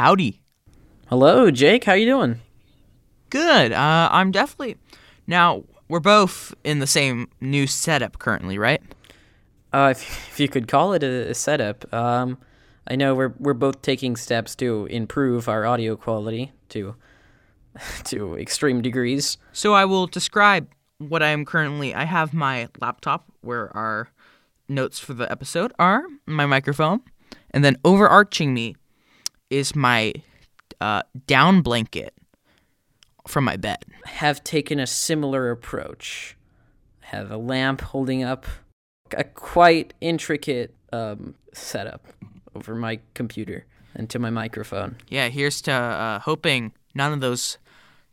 Howdy. Hello, Jake. How you doing? Good. Uh, I'm definitely. Now, we're both in the same new setup currently, right? Uh, if, if you could call it a, a setup. Um, I know we're we're both taking steps to improve our audio quality to to extreme degrees. So I will describe what I am currently. I have my laptop where our notes for the episode are, my microphone, and then overarching me is my uh, down blanket from my bed. Have taken a similar approach. Have a lamp holding up a quite intricate um, setup over my computer and to my microphone. Yeah, here's to uh, hoping none of those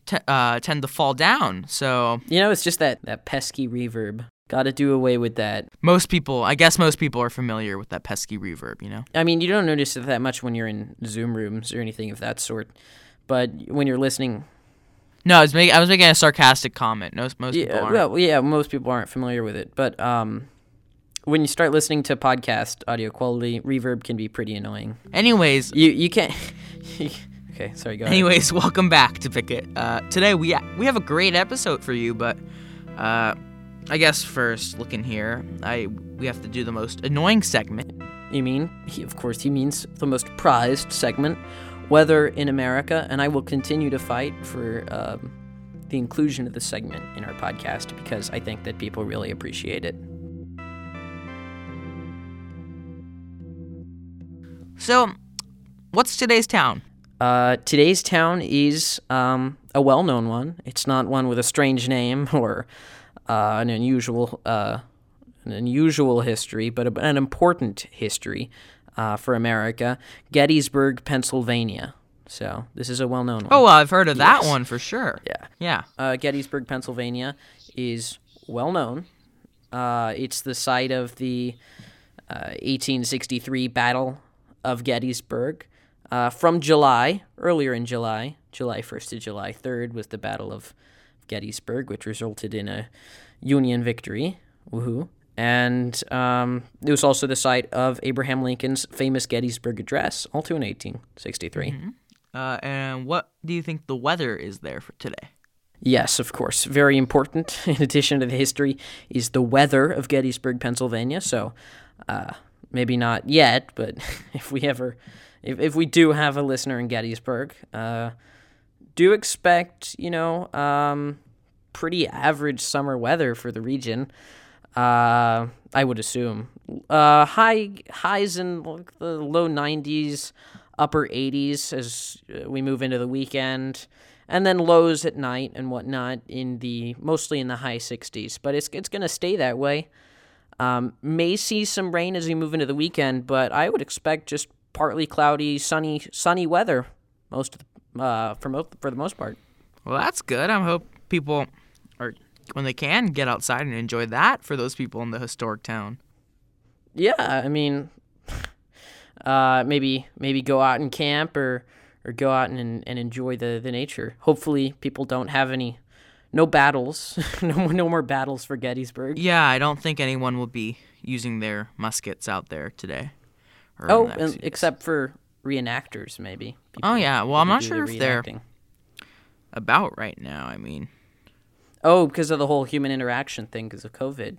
te- uh, tend to fall down. So You know, it's just that that pesky reverb. Got to do away with that. most people, I guess, most people are familiar with that pesky reverb. You know. I mean, you don't notice it that much when you're in Zoom rooms or anything of that sort, but when you're listening, No, I was making I was making a sarcastic comment. Most most people aren't. well, yeah, most people aren't familiar with it. But um, when you start listening to podcast audio quality, reverb can be pretty annoying. Anyways, You you can't. okay, sorry. Go ahead. Anyways, welcome back to Picket. Uh, today we we have a great episode for you, but uh, I guess first looking here, I we have to do the most annoying segment. You mean, he, of course, he means the most prized segment, weather in America, and I will continue to fight for um, the inclusion of this segment in our podcast because I think that people really appreciate it. So, what's today's town? Uh, today's town is um, a well-known one. It's not one with a strange name or uh, an unusual uh, an unusual history, but a, an important history uh, for America. Gettysburg, Pennsylvania. So this is a well-known one. Oh, well, I've heard of that one for sure. Yeah. Yeah. Uh, Gettysburg, Pennsylvania is well known. Uh, it's the site of the uh, 1863 Battle of Gettysburg. Uh, from July, earlier in July, July 1st to July 3rd, was the Battle of Gettysburg, which resulted in a Union victory. Woohoo. And um, it was also the site of Abraham Lincoln's famous Gettysburg Address, all also in 1863. Uh, and what do you think the weather is there for today? Yes, of course. Very important, in addition to the history, is the weather of Gettysburg, Pennsylvania. So, uh, maybe not yet, but if we ever, if, if we do have a listener in Gettysburg, uh, do expect, you know, um, pretty average summer weather for the region. Uh, I would assume. Uh, high highs in the low 90s, upper 80s as uh, we move into the weekend, and then lows at night and whatnot in the mostly in the high 60s. But it's it's gonna stay that way. Um, may see some rain as we move into the weekend, but I would expect just partly cloudy, sunny sunny weather most of the, uh, for mo- for the most part. Well, that's good. I hope people are when they can get outside and enjoy that for those people in the historic town. Yeah, I mean, uh, maybe maybe go out and camp or or go out and and enjoy the the nature. Hopefully, people don't have any no battles, no no more battles for Gettysburg. Yeah, I don't think anyone will be using their muskets out there today. Oh, except for reenactors, maybe. Oh, yeah. Well, I'm not sure the if they're- about right now. I mean, Oh, because of the whole human interaction thing, because of COVID.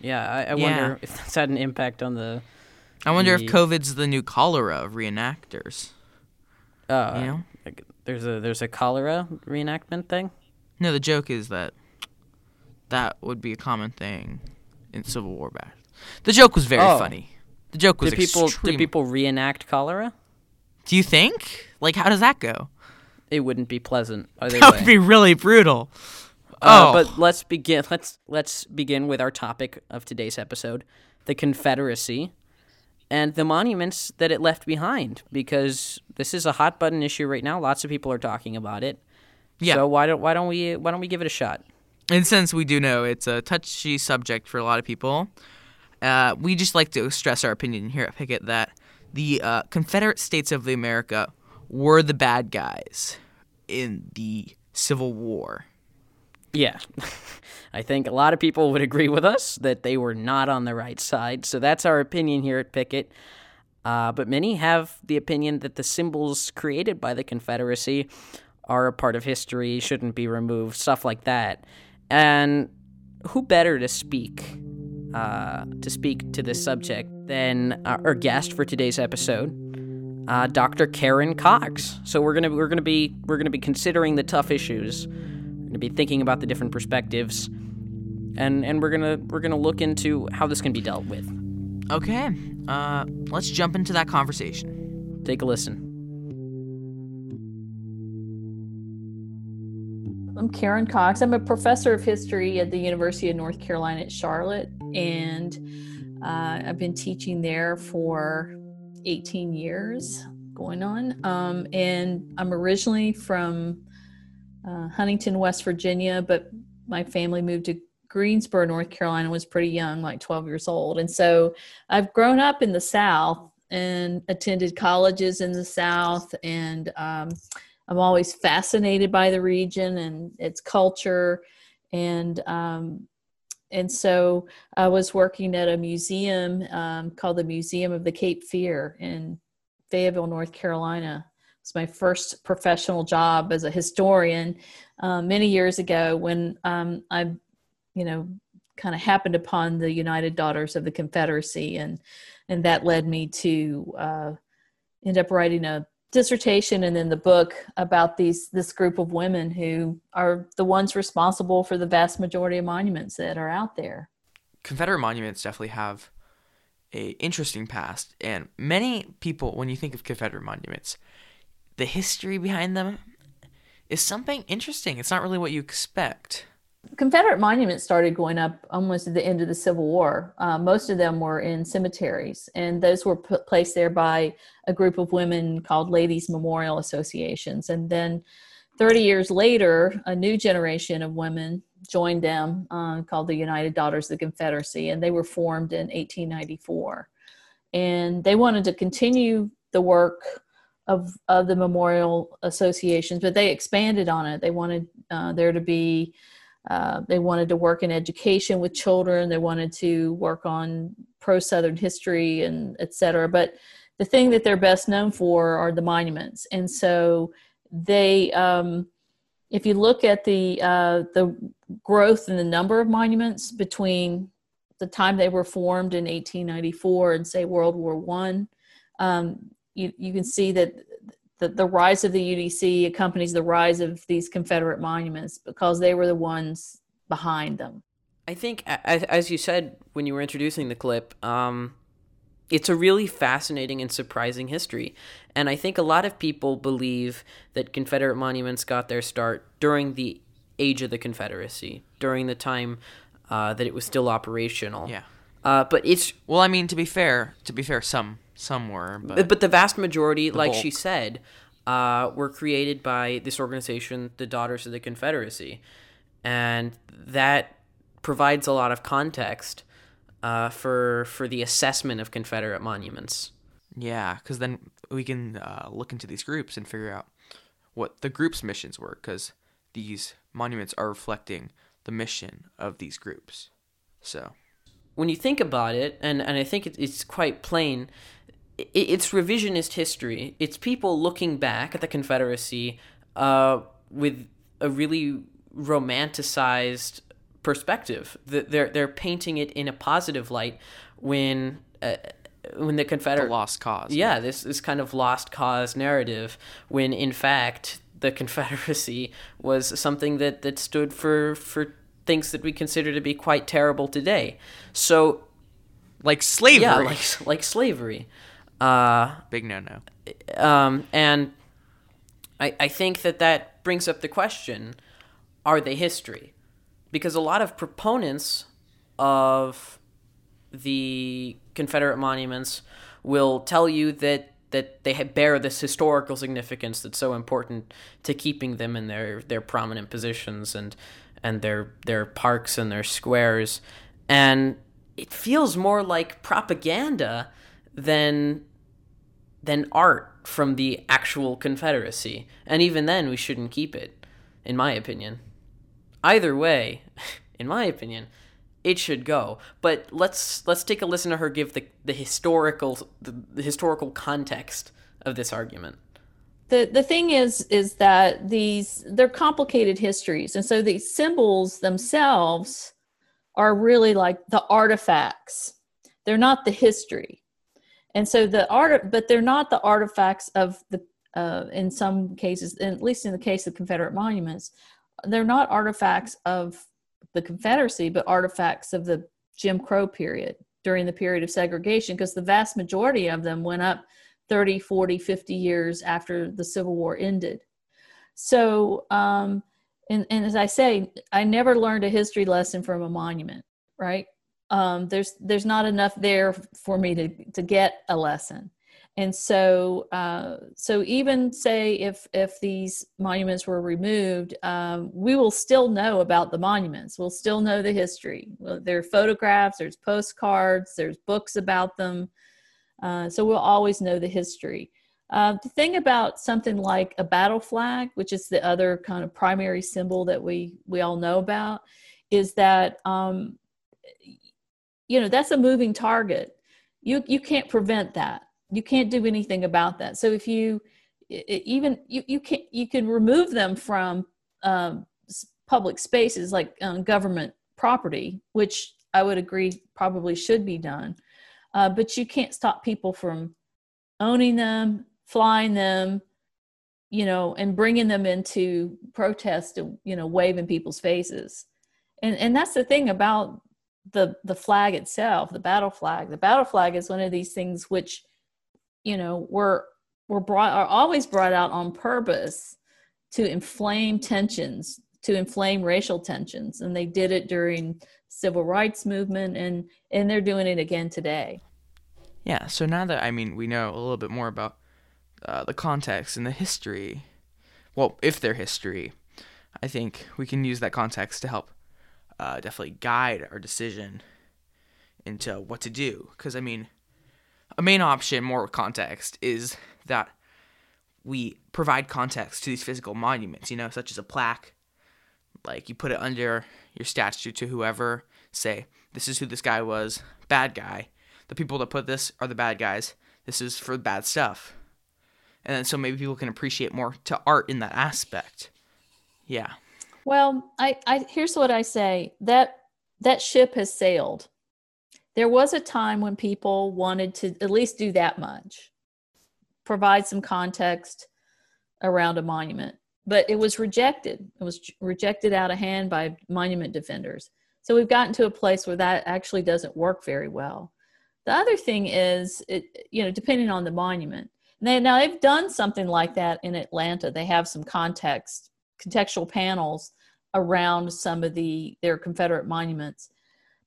Yeah, I, I Yeah. wonder if that's had an impact on the. I wonder if COVID's the new cholera of reenactors. Uh, You know? like, there's a there's a cholera reenactment thing. No, the joke is that that would be a common thing in Civil War battles. The joke was very Oh. funny. The joke was Did people extreme- did people reenact cholera? Do you think? Like, how does that go? It wouldn't be pleasant either That way. would be really brutal. Uh, oh, but let's begin. Let's let's begin with our topic of today's episode: the Confederacy and the monuments that it left behind. Because this is a hot button issue right now. Lots of people are talking about it. Yeah. So why don't why don't we why don't we give it a shot? And since we do know it's a touchy subject for a lot of people, uh, we just like to stress our opinion here at Pickett that the uh, Confederate States of America were the bad guys in the Civil War. Yeah. I think a lot of people would agree with us that they were not on the right side. So that's our opinion here at Pickett. Uh, but many have the opinion that the symbols created by the Confederacy are a part of history, shouldn't be removed, stuff like that. And who better to speak uh, to speak to this subject than our guest for today's episode, uh, Dr. Karen Cox. So we're gonna we're gonna be we're gonna be considering the tough issues. We're gonna be thinking about the different perspectives, and and we're gonna we're gonna look into how this can be dealt with. Okay, uh, let's jump into that conversation. Take a listen. I'm Karen Cox. I'm a professor of history at the University of North Carolina at Charlotte, and uh, I've been teaching there for 18 years going on. Um, and I'm originally from uh, Huntington, West Virginia, but my family moved to Greensboro, North Carolina, was pretty young, like 12 years old. And so I've grown up in the South and attended colleges in the South and um, I'm always fascinated by the region and its culture, and um, and so I was working at a museum um, called the Museum of the Cape Fear in Fayetteville, North Carolina. It's my first professional job as a historian uh, many years ago when um, I, you know, kind of happened upon the United Daughters of the Confederacy, and and that led me to uh, end up writing a dissertation and then the book about these this group of women who are the ones responsible for the vast majority of monuments that are out there. Confederate monuments definitely have a interesting past and many people when you think of Confederate monuments the history behind them is something interesting. It's not really what you expect. Confederate monuments started going up almost at the end of the Civil War. Uh, most of them were in cemeteries, and those were put, placed there by a group of women called Ladies Memorial Associations. And then 30 years later, a new generation of women joined them uh, called the United Daughters of the Confederacy, and they were formed in 1894. And they wanted to continue the work of, of the memorial associations, but they expanded on it. They wanted uh, there to be uh, they wanted to work in education with children. They wanted to work on pro Southern history and et cetera. But the thing that they're best known for are the monuments. And so they, um, if you look at the uh, the growth in the number of monuments between the time they were formed in 1894 and say World War One, um, you you can see that the, the rise of the UDC accompanies the rise of these Confederate monuments because they were the ones behind them. I think, as you said when you were introducing the clip, um, it's a really fascinating and surprising history. And I think a lot of people believe that Confederate monuments got their start during the age of the Confederacy, during the time uh, that it was still operational. Yeah. Uh, but it's well, I mean, to be fair, to be fair, some some were, but but the vast majority, the like bulk. she said, uh, were created by this organization, the Daughters of the Confederacy, and that provides a lot of context uh, for for the assessment of Confederate monuments. Yeah, because then we can uh, look into these groups and figure out what the group's missions were, because these monuments are reflecting the mission of these groups. So when you think about it, and, and I think it's quite plain, it's revisionist history. It's people looking back at the Confederacy uh, with a really romanticized perspective. They're they're painting it in a positive light when uh, when the Confederate lost cause. Yeah, this this kind of lost cause narrative. When in fact the Confederacy was something that that stood for for things that we consider to be quite terrible today. So, like slavery. Yeah, like like slavery. Uh, Big no no. Um, and I I think that that brings up the question: Are they history? Because a lot of proponents of the Confederate monuments will tell you that that they bear this historical significance that's so important to keeping them in their, their prominent positions and and their their parks and their squares and it feels more like propaganda than than art from the actual confederacy and even then we shouldn't keep it in my opinion either way in my opinion it should go. But let's let's take a listen to her give the the historical the, the historical context of this argument. The the thing is is that these they're complicated histories, and so these symbols themselves are really like the artifacts. They're not the history, and so the art, but they're not the artifacts of the. Uh, in some cases, at least in the case of Confederate monuments, they're not artifacts of the Confederacy, but artifacts of the Jim Crow period during the period of segregation, because the vast majority of them went up 30, 40, 50 years after the Civil War ended. So, um, and, and as I say, I never learned a history lesson from a monument, right? Um, there's there's not enough there for me to to get a lesson. And so uh, so even say if if these monuments were removed um, we will still know about the monuments. We'll still know the history. There are photographs there's postcards there's books about them. Uh, so we'll always know the history. Uh, the thing about something like a battle flag which is the other kind of primary symbol that we we all know about is that um, you know that's a moving target. You you can't prevent that. You can't do anything about that. So if you even you, you can you can remove them from um, public spaces like um, government property which i would agree probably should be done. Uh, but you can't stop people from owning them flying them you know and bringing them into protest and you know waving people's faces. And and that's the thing about the the flag itself the battle flag. The battle flag is one of these things which you know were were brought are always brought out on purpose to inflame tensions to inflame racial tensions. And they did it during civil rights movement and and they're doing it again today. Yeah so now that i mean we know a little bit more about uh, the context and the history well if their history i think we can use that context to help uh, definitely guide our decision into what to do because i mean a main option, more context, is that we provide context to these physical monuments, you know, such as a plaque. Like you put it under your statue to whoever, say, this is who this guy was, bad guy. The people that put this are the bad guys. This is for bad stuff. And then so maybe people can appreciate more to art in that aspect. Yeah. Well, I, I here's what I say. That that ship has sailed there was a time when people wanted to at least do that much, provide some context around a monument, but it was rejected. It was rejected out of hand by monument defenders. So we've gotten to a place where that actually doesn't work very well. The other thing is, it, you know, depending on the monument. Now they've done something like that in Atlanta. They have some context, contextual panels around some of the their Confederate monuments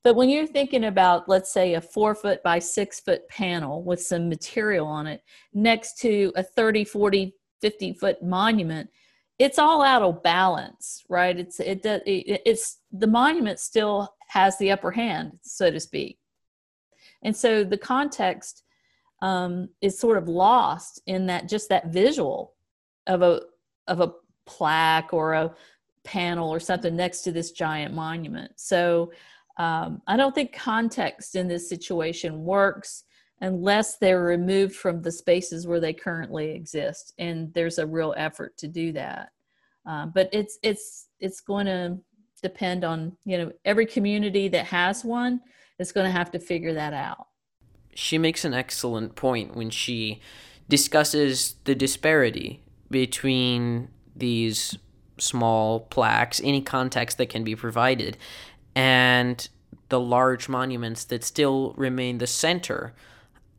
but when you're thinking about, let's say, a four foot by six foot panel with some material on it next to a 30, 40, 50 foot monument, it's all out of balance, right? It's it, it it's the monument still has the upper hand, so to speak, and so the context um, is sort of lost in that just that visual of a of a plaque or a panel or something next to this giant monument. So um, I don't think context in this situation works unless they're removed from the spaces where they currently exist, and there's a real effort to do that. Uh, but it's it's it's going to depend on you know every community that has one is going to have to figure that out. She makes an excellent point when she discusses the disparity between these small plaques, any context that can be provided, and the large monuments that still remain the center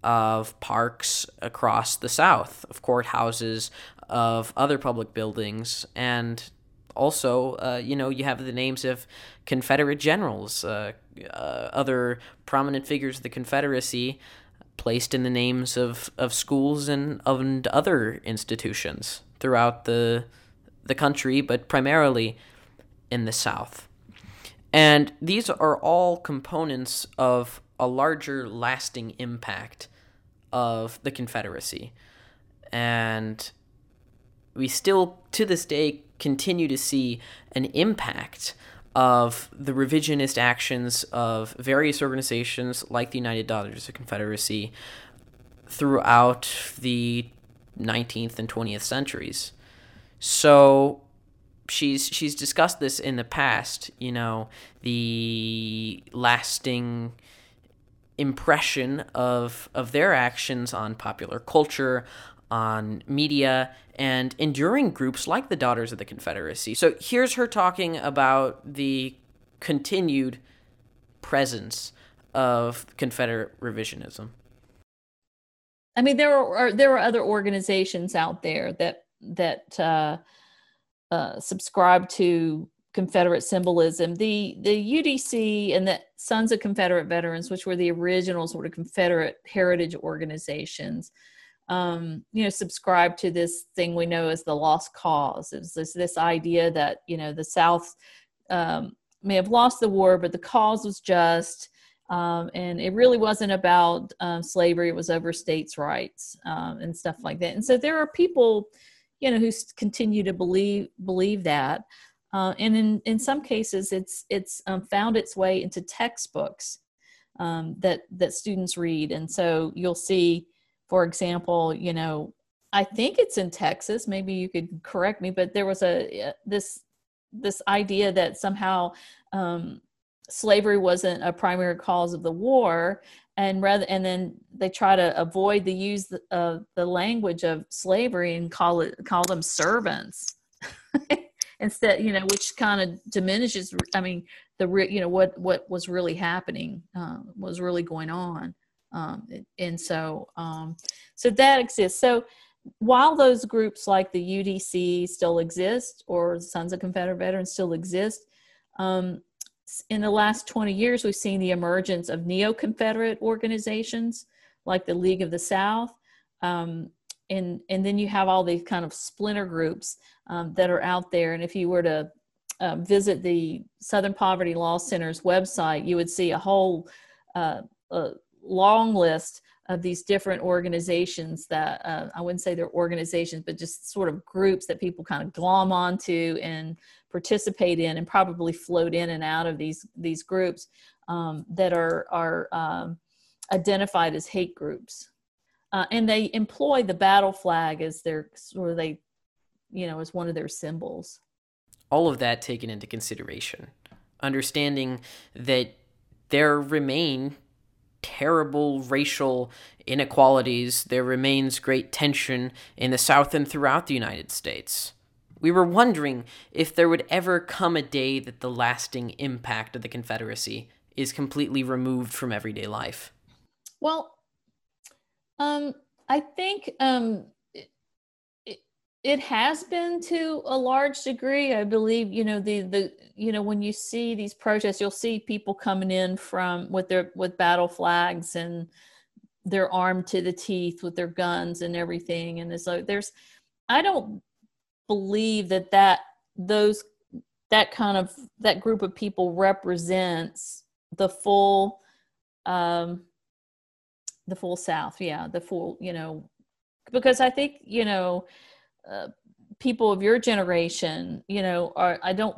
of parks across the South, of courthouses, of other public buildings, and also, uh, you know, you have the names of Confederate generals, uh, uh, other prominent figures of the Confederacy placed in the names of, of schools and, and other institutions throughout the the country, but primarily in the South. And these are all components of a larger lasting impact of the Confederacy. And we still, to this day, continue to see an impact of the revisionist actions of various organizations like the United Daughters of Confederacy throughout the 19th and 20th centuries. So she's she's discussed this in the past, you know, the lasting impression of of their actions on popular culture, on media, and enduring groups like the Daughters of the Confederacy. So here's her talking about the continued presence of Confederate revisionism. I mean, there are there are other organizations out there that that uh, uh, subscribe to Confederate symbolism. The the UDC and the Sons of Confederate Veterans, which were the original sort of Confederate heritage organizations, um, you know, subscribe to this thing we know as the lost cause. It's this this idea that you know the South um, may have lost the war, but the cause was just. Um, and it really wasn't about um, slavery; it was over states' rights um, and stuff like that. And so there are people, you know, who continue to believe believe that. Uh, and in, in some cases, it's it's um, found its way into textbooks um, that that students read, and so you'll see, for example, you know, I think it's in Texas. Maybe you could correct me, but there was a this this idea that somehow um, slavery wasn't a primary cause of the war, and rather and then they try to avoid the use of the language of slavery and call it call them servants. instead you know which kind of diminishes i mean the you know what what was really happening uh, was really going on um, and so um, so that exists so while those groups like the udc still exist or sons of confederate veterans still exist um, in the last 20 years we've seen the emergence of neo-confederate organizations like the league of the south um, and and then you have all these kind of splinter groups um, that are out there. And if you were to uh, visit the southern poverty law center's website you would see a whole uh, a long list of these different organizations that uh, i wouldn't say they're organizations but just sort of groups that people kind of glom onto and participate in and probably float in and out of these these groups um, that are are um, identified as hate groups. Uh, and they employ the battle flag as their of they you know as one of their symbols. All of that taken into consideration understanding that there remain terrible racial inequalities there remains great tension in the south and throughout the united states we were wondering if there would ever come a day that the lasting impact of the confederacy is completely removed from everyday life well um, I think um, it, it, has been to a large degree. I believe you know the the you know when you see these protests, you'll see people coming in from with their with battle flags and they're armed to the teeth with their guns and everything. And it's like there's, I don't believe that that those that kind of that group of people represents the full um the full south. Yeah the full you know because i think you know uh, people of your generation you know are i don't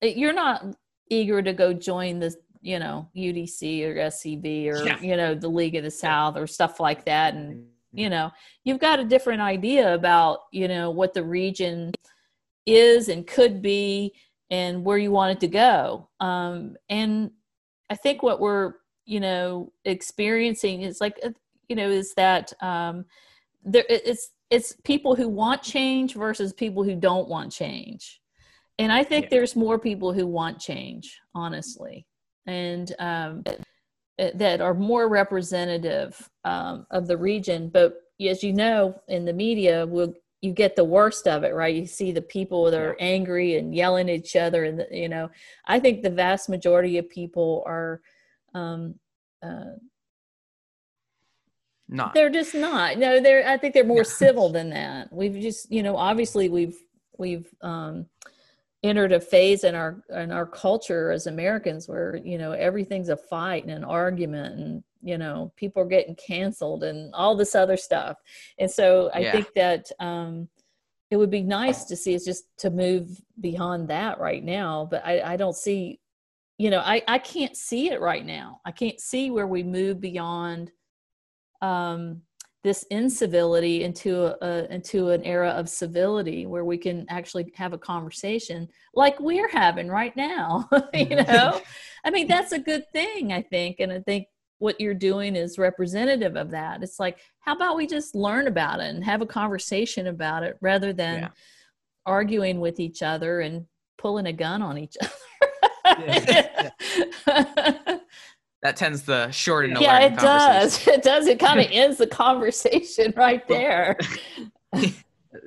you're not eager to go join the you know udc or scv or yeah. you know the league of the south or stuff like that and you know you've got a different idea about you know what the region is and could be and where you want it to go. Um, and i think what we're you know experiencing is like uh, you know is that um there it's it's people who want change versus people who don't want change. And i think yeah. there's more people who want change honestly. And um that are more representative um, of the region but as you know in the media will you get the worst of it right you see the people that are angry and yelling at each other and you know i think the vast majority of people are um, uh, not. They're just not. No, they're. I think they're more civil than that. We've just, you know, obviously we've we've um, entered a phase in our in our culture as Americans where you know everything's a fight and an argument and you know people are getting canceled and all this other stuff and so I yeah. think that um, it would be nice to see us just to move beyond that right now but i i don't see you know i i can't see it right now i can't see where we move beyond um this incivility into a, a, into an era of civility where we can actually have a conversation like we're having right now you mm-hmm. know i mean that's a good thing i think and i think what you're doing is representative of that it's like how about we just learn about it and have a conversation about it rather than yeah. arguing with each other and pulling a gun on each other yeah. Yeah that tends to shorten yeah it does. it does. It kind of ends the conversation right there.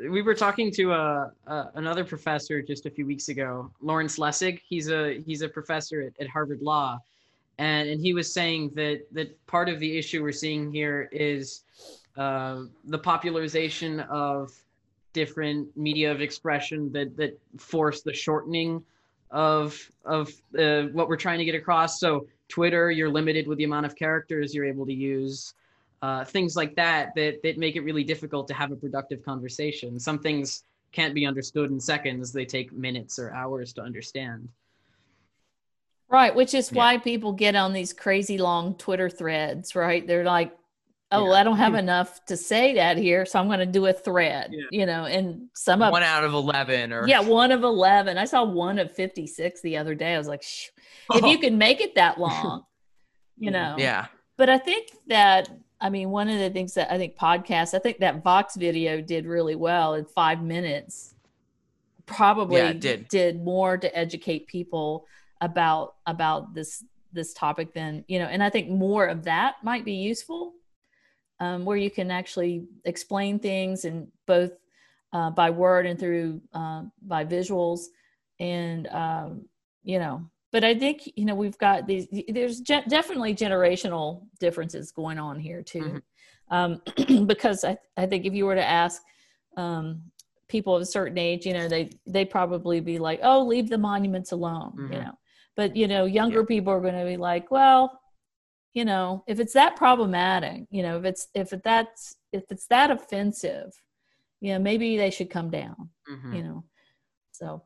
We were talking to uh, uh, another professor just a few weeks ago lawrence lessig. He's a he's a professor at, at harvard law. And and he was saying that that part of the issue we're seeing here is uh, the popularization of different media of expression that that force the shortening of of uh, what we're trying to get across. So Twitter, you're limited with the amount of characters you're able to use. Uh, things like that, that that make it really difficult to have a productive conversation. Some things can't be understood in seconds; they take minutes or hours to understand. Right, which is yeah. why people get on these crazy long Twitter threads. Right, they're like, "Oh, yeah. I don't have hmm. enough to say that here, so I'm going to do a thread." Yeah. You know, and some of one out of eleven, or yeah, one of eleven. I saw one of fifty six the other day. I was like, if you can make it that long, you know. Yeah. But I think that I mean one of the things that I think podcasts, I think that Vox video did really well in five minutes. Probably yeah, did. did more to educate people about about this this topic than you know, and I think more of that might be useful, um, where you can actually explain things and both uh, by word and through uh, by visuals, and um, you know but I think you know we've got these. There's ge- definitely generational differences going on here too, mm-hmm. um, because I I think if you were to ask um, people of a certain age, you know, they they probably be like, oh, leave the monuments alone, mm-hmm. you know. But you know, younger yeah. people are going to be like, well, you know, if it's that problematic, you know, if it's if that's if it's that offensive, you know, maybe they should come down, mm-hmm. you know. So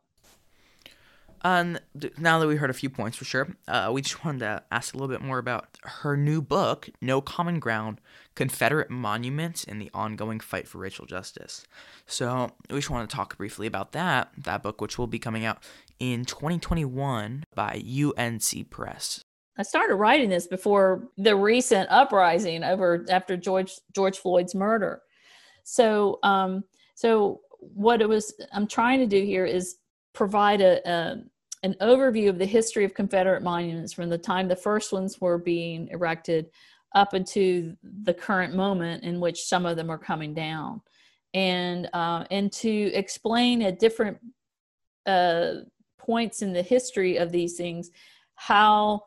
and now that we heard a few points for sure, uh, we just wanted to ask a little bit more about her new book, No Common Ground Confederate Monuments in the Ongoing Fight for Racial Justice. So we just want to talk briefly about that, that book, which will be coming out in 2021 by UNC Press. I started writing this before the recent uprising over after George George Floyd's murder. So, um, so what it was I'm trying to do here is provide a, a, an overview of the history of Confederate monuments from the time the first ones were being erected up into the current moment in which some of them are coming down, and uh, and to explain at different uh, points in the history of these things how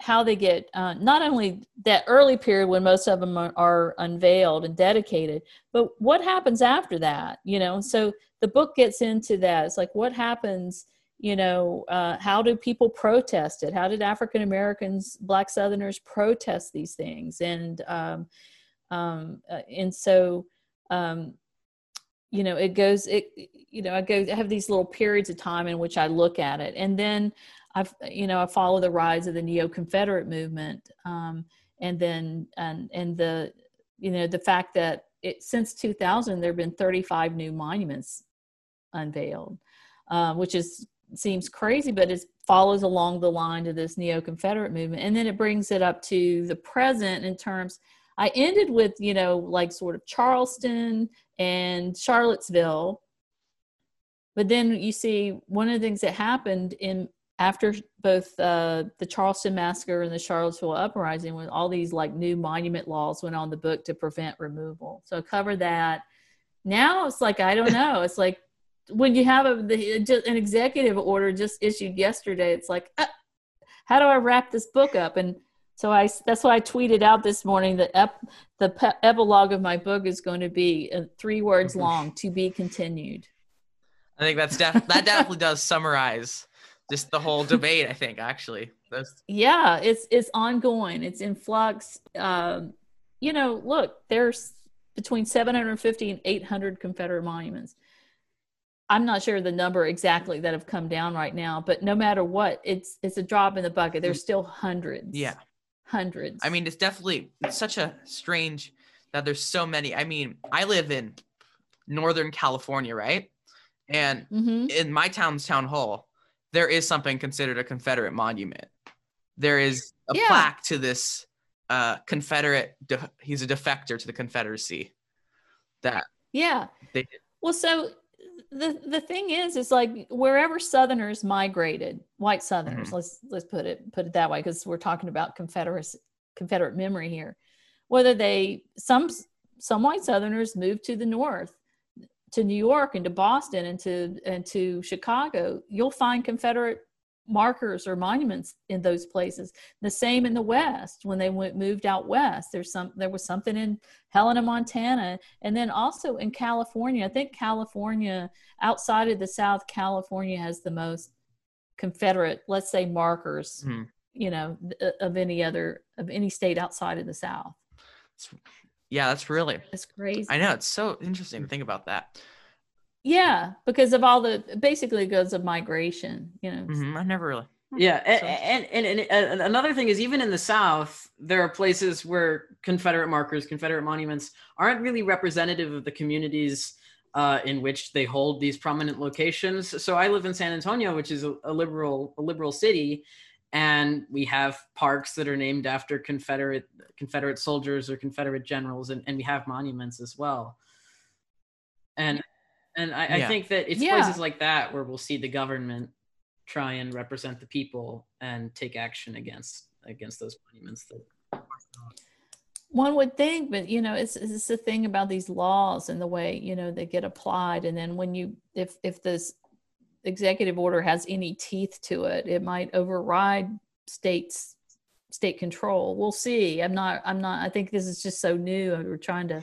how they get uh, not only that early period when most of them are, are, unveiled and dedicated, but what happens after that, you know? So the book gets into that. It's like, what happens, you know, uh, how do people protest it? How did African Americans, Black Southerners protest these things? And, um, um, uh, and so, um, you know, it goes, it, you know, I go, I have these little periods of time in which I look at it. And then, I've you know I follow the rise of the neo Confederate movement, um, and then and and the you know the fact that it, since 2000 there have been 35 new monuments unveiled, uh, which is seems crazy, but it follows along the line of this neo Confederate movement, and then it brings it up to the present in terms. I ended with you know like sort of Charleston and Charlottesville, but then you see one of the things that happened in after both uh, the Charleston massacre and the Charlottesville uprising, when all these like new monument laws went on the book to prevent removal. So I covered that. Now it's like I don't know. It's like when you have a the, an executive order just issued yesterday. It's like, uh, how do I wrap this book up? And so I that's why I tweeted out this morning that ep, the pe- epilogue of my book is going to be uh, three words mm-hmm. long: to be continued. I think that's def- that definitely does summarize just the whole debate i think actually That's... yeah it's it's ongoing it's in flux um, you know look there's between 750 and 800 confederate monuments I'm not sure the number exactly that have come down right now, but no matter what, it's it's a drop in the bucket. There's still hundreds. Yeah. Hundreds. I mean, it's definitely it's such a strange that there's so many. I mean, I live in Northern California, right? And hmm in my town's town hall, there is something considered a Confederate monument. There is a Yeah. plaque to this uh, Confederate. De- he's a defector to the Confederacy. That Yeah. Well, so the the thing is, is like wherever Southerners migrated, white Southerners. Mhm. Let's let's put it put it that way because we're talking about Confederate Confederate memory here. Whether they some some white Southerners moved to the north, to New York and to Boston and to and to Chicago, you'll find Confederate markers or monuments in those places. The same in the West when they went moved out west. There's some there was something in Helena, Montana, and then also in California. I think California, outside of the South, California has the most Confederate, let's say, markers. Mhm. You know, of any other of any state outside of the South. Yeah, that's really. that's crazy. I know it's so interesting to think about that. Yeah, because of all the basically because of migration. You know, hmm I never really. Yeah, a- So- and, and, and, and another thing is even in the South, there are places where Confederate markers, Confederate monuments aren't really representative of the communities uh, in which they hold these prominent locations. So I live in San Antonio, which is a, a liberal a liberal city, and we have parks that are named after Confederate Confederate soldiers or Confederate generals, and, and we have monuments as well. And and I, I think that it's Yeah. places like that where we'll see the government try and represent the people and take action against against those monuments that one would think, but you know, it's it's the thing about these laws and the way you know they get applied, and then when you if if this executive order has any teeth to it, it might override states state control. We'll see. I'm not. I'm not. I think this is just so new. We're trying to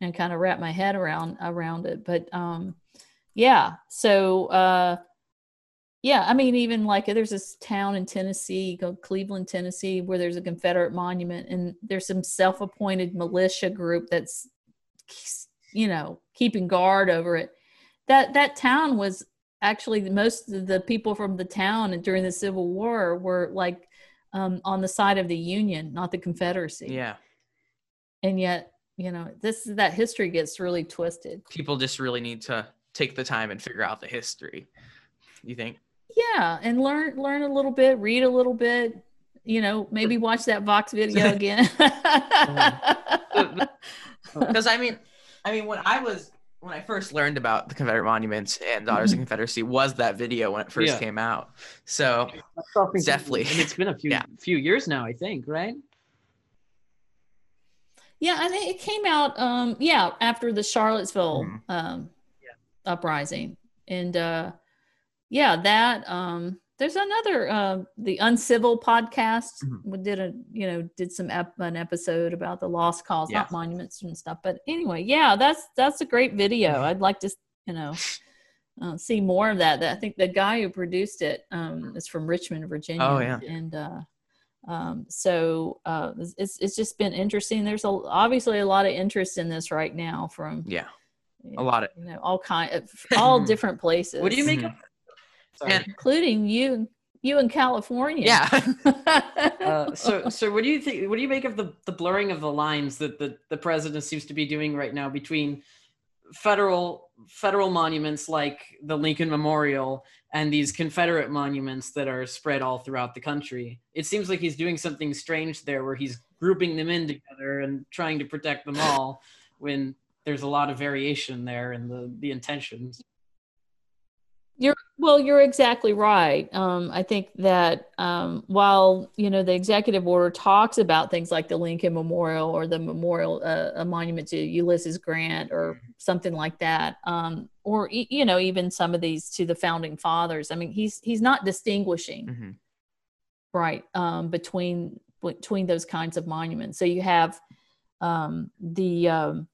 and kind of wrap my head around around it, but um, yeah. So uh, yeah, I mean, even like there's this town in Tennessee, Cleveland, Tennessee, where there's a Confederate monument, and there's some self-appointed militia group that's, you know, keeping guard over it. That that town was actually most of the people from the town during the Civil War were like um, on the side of the Union, not the Confederacy. Yeah, And yet, you know, this that history gets really twisted. people just really need to take the time and figure out the history. You think? Yeah, and learn learn a little bit, read a little bit. You know, maybe watch that Vox video again. Because I mean, I mean, when I was when I first learned about the Confederate monuments and Daughters of Confederacy was that video when it first Yeah. came out. So Definitely. and it's been a few Yeah. few years now, I think, right? yeah, I think it came out. Um, yeah, after the Charlottesville Mhm. um, uprising, and uh, yeah, that. Um, there's another uh, the Uncivil podcast. Mhm. We did a you know did some ep- an episode about the lost cause, Yeah. not monuments and stuff. But anyway, yeah, that's that's a great video. I'd like to you know. Uh, see more of that. I think the guy who produced it um, is from Richmond, Virginia. Oh, yeah. and uh, um, so uh, it's- it's it's just been interesting. There's a, obviously a lot of interest in this right now from yeah, a lot of you know all kind of all different places. What do you make of Sorry. And- including you you in California? yeah. uh, so so what do you think what do you make of the the blurring of the lines that the the president seems to be doing right now between federal federal monuments like the Lincoln Memorial and these Confederate monuments that are spread all throughout the country. It seems like he's doing something strange there where he's grouping them in together and trying to protect them all when there's a lot of variation there in the the intentions. You're well, you're exactly right. Um, I think that um, while you know the executive order talks about things like the Lincoln Memorial or the memorial, uh, a monument to Ulysses Grant or something like that, um, or e- you know even some of these to the founding fathers. I mean, he's he's not distinguishing Mhm. right um, between between those kinds of monuments. So you have um, the um,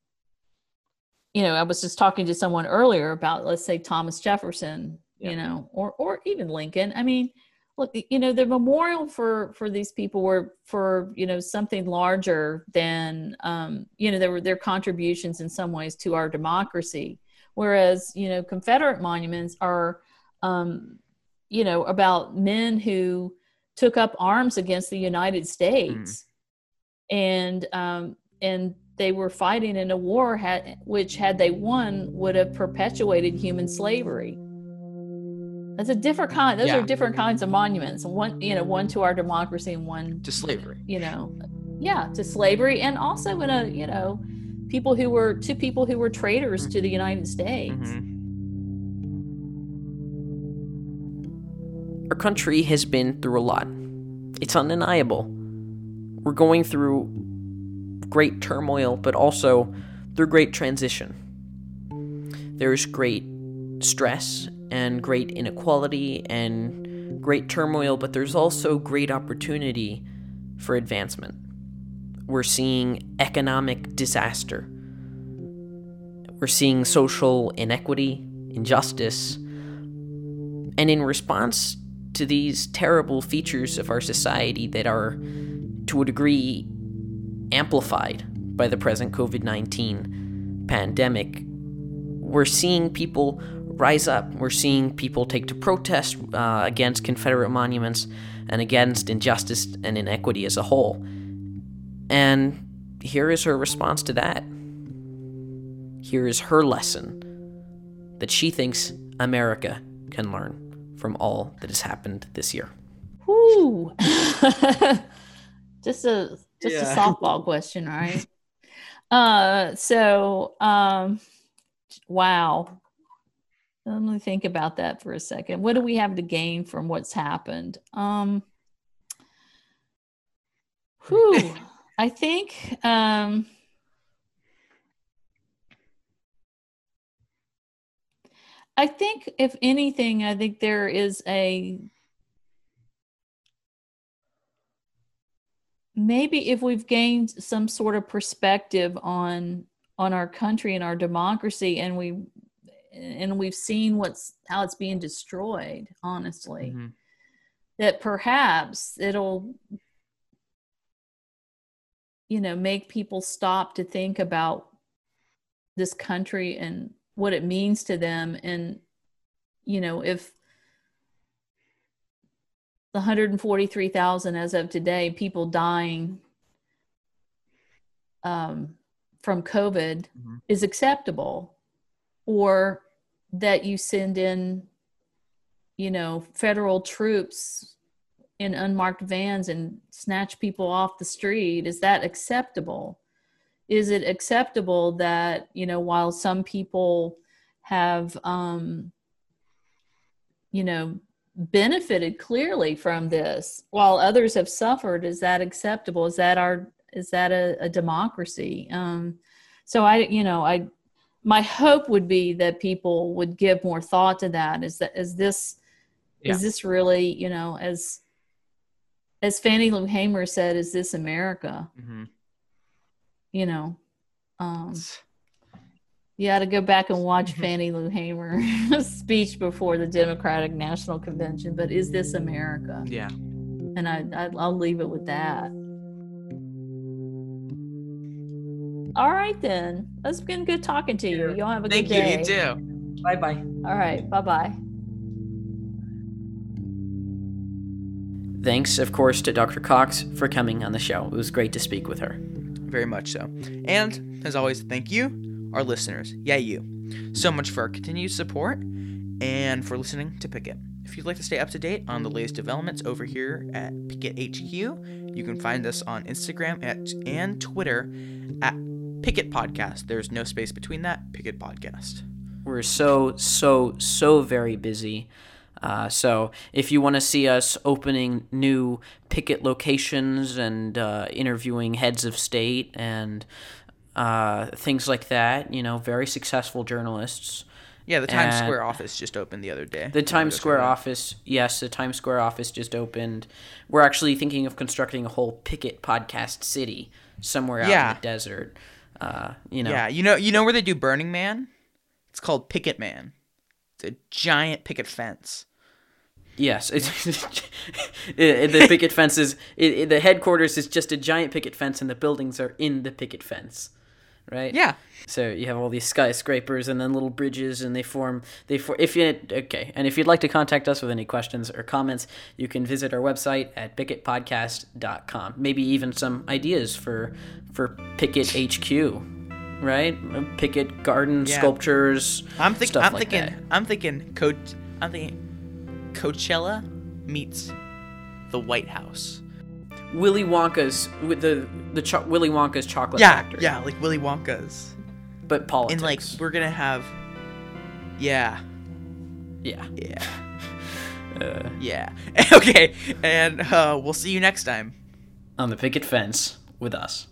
you know, I was just talking to someone earlier about, let's say, Thomas Jefferson, Yeah. you know, or or even Lincoln. I mean, look, you know, the memorial for for these people were for you know something larger than um, you know, there were their contributions in some ways to our democracy. whereas you know confederate monuments are um, you know about men who took up arms against the united states mm. and um, and they were fighting in a war had, which had they won would have perpetuated human slavery that's a different kind those yeah. are different kinds of monuments one you know one to our democracy and one to slavery you know yeah to slavery and also in a you know people who were to people who were traitors to the mm-hmm. united states mm-hmm. our country has been through a lot it's undeniable we're going through great turmoil but also through great transition there's great stress and great inequality and great turmoil, but there's also great opportunity for advancement. We're seeing economic disaster. We're seeing social inequity, injustice. And in response to these terrible features of our society that are, to a degree, amplified by the present COVID 19 pandemic, we're seeing people rise up. We're seeing people take to protest uh, against Confederate monuments and against injustice and inequity as a whole. And here is her response to that. Here is her lesson that she thinks America can learn from all that has happened this year. Whoo! just a just yeah. a softball question, right? uh, so um, wow let me think about that for a second. What do we have to gain from what's happened? Um, whew, I think um, I think if anything, I think there is a maybe if we've gained some sort of perspective on on our country and our democracy and we and we've seen what's how it's being destroyed honestly mm-hmm. that perhaps it'll you know make people stop to think about this country and what it means to them and you know if the 143,000 as of today people dying um, from covid mm-hmm. is acceptable or that you send in you know federal troops in unmarked vans and snatch people off the street is that acceptable is it acceptable that you know while some people have um you know benefited clearly from this while others have suffered is that acceptable is that our is that a, a democracy um so i you know i my hope would be that people would give more thought to that is that is this yeah. is this really you know as as fannie lou hamer said is this america mm-hmm. you know um you got to go back and watch fannie lou hamer speech before the democratic national convention but is this america yeah and I, I i'll leave it with that All right then. It's been good talking to you. Y'all have a Thank good day. Thank you. You too. Bye bye. All right. Bye bye. Thanks, of course, to Dr. Cox for coming on the show. It was great to speak with her. Very much so. And, as always, thank you, our listeners. Yeah, you. So much for our continued support and for listening to Picket. If you'd like to stay up to date on the latest developments over here at Picket HQ, you can find us on Instagram at, and Twitter at Picket Podcast. There's no space between that. Picket Podcast. We're so, so, so very busy. Uh, so if you want to see us opening new picket locations and uh, interviewing heads of state and uh, things like that, you know, very successful journalists. Yeah, the Times and Square office just opened the other day. The Times Square office, yes, the Times Square office just opened. We're actually thinking of constructing a whole picket podcast city somewhere out yeah. in the desert. Uh, you know. Yeah, you know, you know where they do Burning Man? It's called Picket Man. It's a giant picket fence. Yes, it's, the picket fence is it, the headquarters is just a giant picket fence, and the buildings are in the picket fence. Right? Yeah. So you have all these skyscrapers and then little bridges, and they form they for if you okay. And if you'd like to contact us with any questions or comments, you can visit our website at picketpodcast.com. Maybe even some ideas for for Picket HQ, right? Picket garden Yeah. sculptures. I'm thinking. I'm like thinking. that. I'm thinking. Coach. I'm thinking. Coachella meets the White House. Willy Wonka's with the the cho- Willy Wonka's chocolate Yeah. factory. Yeah. Like Willy Wonka's. but politics. And like we're gonna have. Yeah. yeah. Yeah. Uh, Yeah. okay. And uh, we'll see you next time. on the picket fence with us.